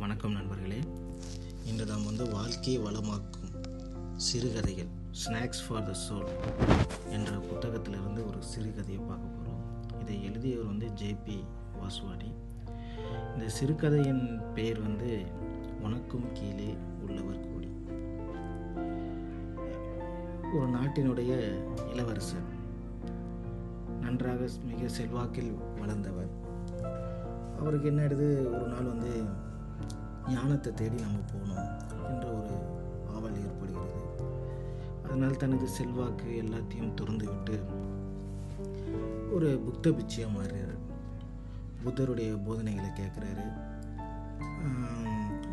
வணக்கம் நண்பர்களே. இன்று நாம் வந்து வாழ்க்கையை வளமாக்கும் சிறுகதைகள் ஸ்நாக்ஸ் ஃபார் த சோல் என்ற புத்தகத்திலிருந்து ஒரு சிறுகதையை பார்க்க போகிறோம் இதை எழுதியவர் வந்து ஜேபி வாஸ்வாடி இந்த சிறுகதையின் பெயர் வந்து உனக்கும் கீழே உள்ளவர் கூடி ஒரு நாட்டினுடைய இளவரசர் நன்றாக மிக செல்வாக்கில் வளர்ந்தவர். அவருக்கு என்ன ஆயிடுது? ஒரு நாள் வந்து ஞானத்தை தேடி நம்ம போகணும் என்ற ஒரு ஆவல் ஏற்படுகிறது. அதனால் தனது செல்வாக்கு எல்லாத்தையும் திறந்து விட்டு ஒரு புத்த பிச்சையாக மாறுறாரு. புத்தருடைய போதனைகளை கேட்குறாரு.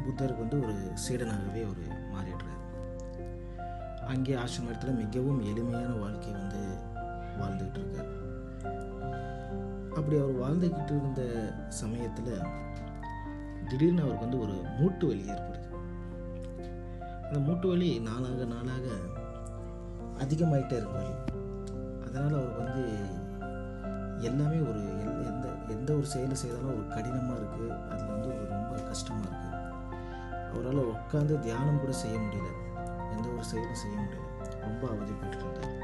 புத்தருக்கு வந்து ஒரு சீடனாகவே ஒரு மாறிடுறாரு. அங்கே ஆசிரமத்தில் மிகவும் எளிமையான வாழ்க்கை வந்து வாழ்ந்துக்கிட்டு இருக்கார். அப்படி அவர் வாழ்ந்துக்கிட்டு இருந்த சமயத்தில் திடீர்னு அவருக்கு வந்து ஒரு மூட்டு வலி ஏற்படுது. அந்த மூட்டு வலி நாளாக நாளாக அதிகமாயிட்டே இருக்கும் வலி. அதனால் அவருக்கு வந்து எல்லாமே ஒரு எல் எந்த எந்த ஒரு செயலை செய்தாலும் ஒரு கடினமாக இருக்குது அதில் வந்து ஒரு ரொம்ப கஷ்டமாக இருக்குது அவரால் உட்காந்து தியானம் கூட செய்ய முடியல. எந்த ஒரு செயலும் செய்ய முடியல. ரொம்ப அவதிப்பட்டு இருந்தார்.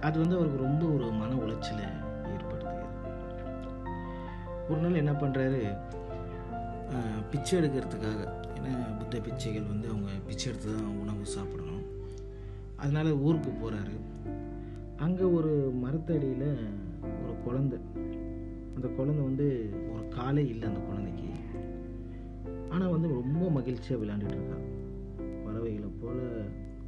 அது வந்து அவருக்கு ரொம்ப ஒரு மன உளைச்சலை. ஒரு நாள் என்ன பண்ணுறாரு பிச்சை எடுக்கிறதுக்காக ஏன்னா புத்த பிச்சைகள் வந்து அவங்க பிச்சை எடுத்து தான் உணவு சாப்பிடணும். அதனால் ஊருக்கு போகிறாரு அங்கே ஒரு மரத்தடியில் ஒரு குழந்தை. அந்த குழந்தை வந்து ஒரு காலே இல்லை அந்த குழந்தைக்கு. ஆனால் வந்து ரொம்ப மகிழ்ச்சியாக விளையாண்டுட்டு இருக்கான் பறவைகளை போல்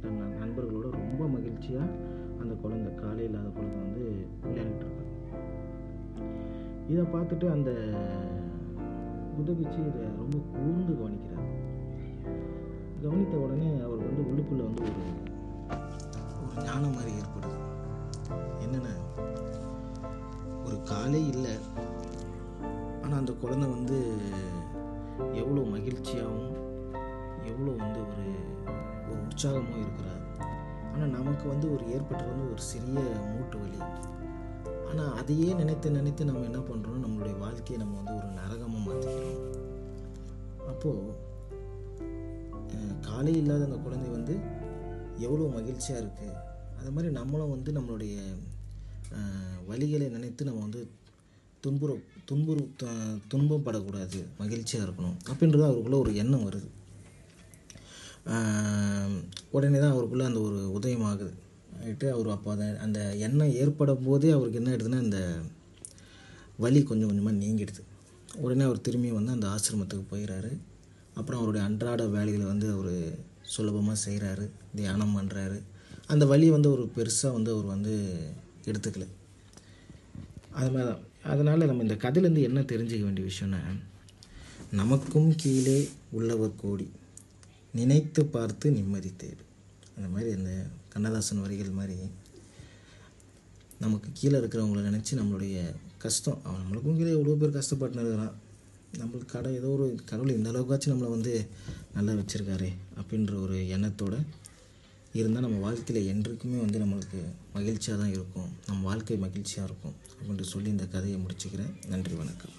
தன் நண்பர்களோட ரொம்ப மகிழ்ச்சியாக அந்த குழந்தை காலை இல்லாத குழந்தை வந்து விளையாண்டுட்டு இருக்கான் இதை பார்த்துட்டு அந்த உதவிச்சு இதை ரொம்ப கூர்ந்து கவனிக்கிறார். கவனித்த உடனே அவர் வந்து உள்ளுக்குள்ளே வந்து ஒரு ஒரு ஞானம் மாதிரி ஏற்படுது. என்னென்ன ஒரு காலே இல்லை. ஆனால் அந்த குழந்தை வந்து எவ்வளோ மகிழ்ச்சியாகவும் எவ்வளோ வந்து ஒரு ஒரு உற்சாகமும் இருக்கிறார். ஆனால் நமக்கு வந்து ஒரு ஏற்பட்டு வந்து ஒரு சிறிய மூட்டு வலி. ஆனால் அதையே நினைத்து நினைத்து நம்ம என்ன பண்ணுறோம் நம்மளுடைய வாழ்க்கையை நம்ம வந்து ஒரு நரகமாக மாற்றிக்கிறோம் அப்போது காலை இல்லாத அந்த குழந்தை வந்து எவ்வளோ மகிழ்ச்சியாக இருக்குது அது மாதிரி நம்மளும் வந்து நம்மளுடைய வழிகளை நினைத்து நம்ம வந்து துன்புற துன்புறு துன்பம் படக்கூடாது மகிழ்ச்சியாக இருக்கணும் அப்படின்றது அவருக்குள்ளே ஒரு எண்ணம் வருது. உடனே தான் அவருக்குள்ளே அந்த ஒரு உதயமாகுது ஆகிட்டு அவர் அப்போ அதை அந்த எண்ணம் ஏற்படும் போதே அவருக்கு என்ன ஆயிடுதுன்னா இந்த வலி கொஞ்சம் கொஞ்சமாக நீங்கிடுது. உடனே அவர் திரும்பி வந்து அந்த ஆசிரமத்துக்கு போயிடுறாரு அப்புறம் அவருடைய அன்றாட வேலைகளை வந்து அவர் சுலபமாக செய்கிறாரு தியானம் பண்ணுறாரு அந்த வலி வந்து ஒரு பெருசாக வந்து அவர் வந்து எடுத்துக்கல. அது மாதிரி தான். அதனால் நம்ம இந்த கதையிலேருந்து என்ன தெரிஞ்சுக்க வேண்டிய விஷயம்னா நமக்கும் கீழே உள்ளவர் கோடி. நினைத்து பார்த்து நிம்மதி தேடு. அந்த மாதிரி இந்த கண்ணதாசன் வரிகள் மாதிரி நமக்கு கீழே இருக்கிறவங்கள நினச்சி நம்மளுடைய கஷ்டம் அவன் நம்மளுக்கும் கீழே எவ்வளோ பேர் கஷ்டப்பட்டு இருக்கிறான் நம்மளுக்கு கடை ஏதோ ஒரு கடவுள் இந்த அளவுக்காச்சும் நம்மளை வந்து நல்லா வச்சுருக்காரு அப்படின்ற ஒரு எண்ணத்தோடு இருந்தால் நம்ம வாழ்க்கையில் என்றைக்குமே வந்து நம்மளுக்கு மகிழ்ச்சியாக தான் இருக்கும். நம்ம வாழ்க்கை மகிழ்ச்சியாக இருக்கும் அப்படின்ட்டு சொல்லி இந்த கதையை முடிச்சுக்கிறேன். நன்றி வணக்கம்.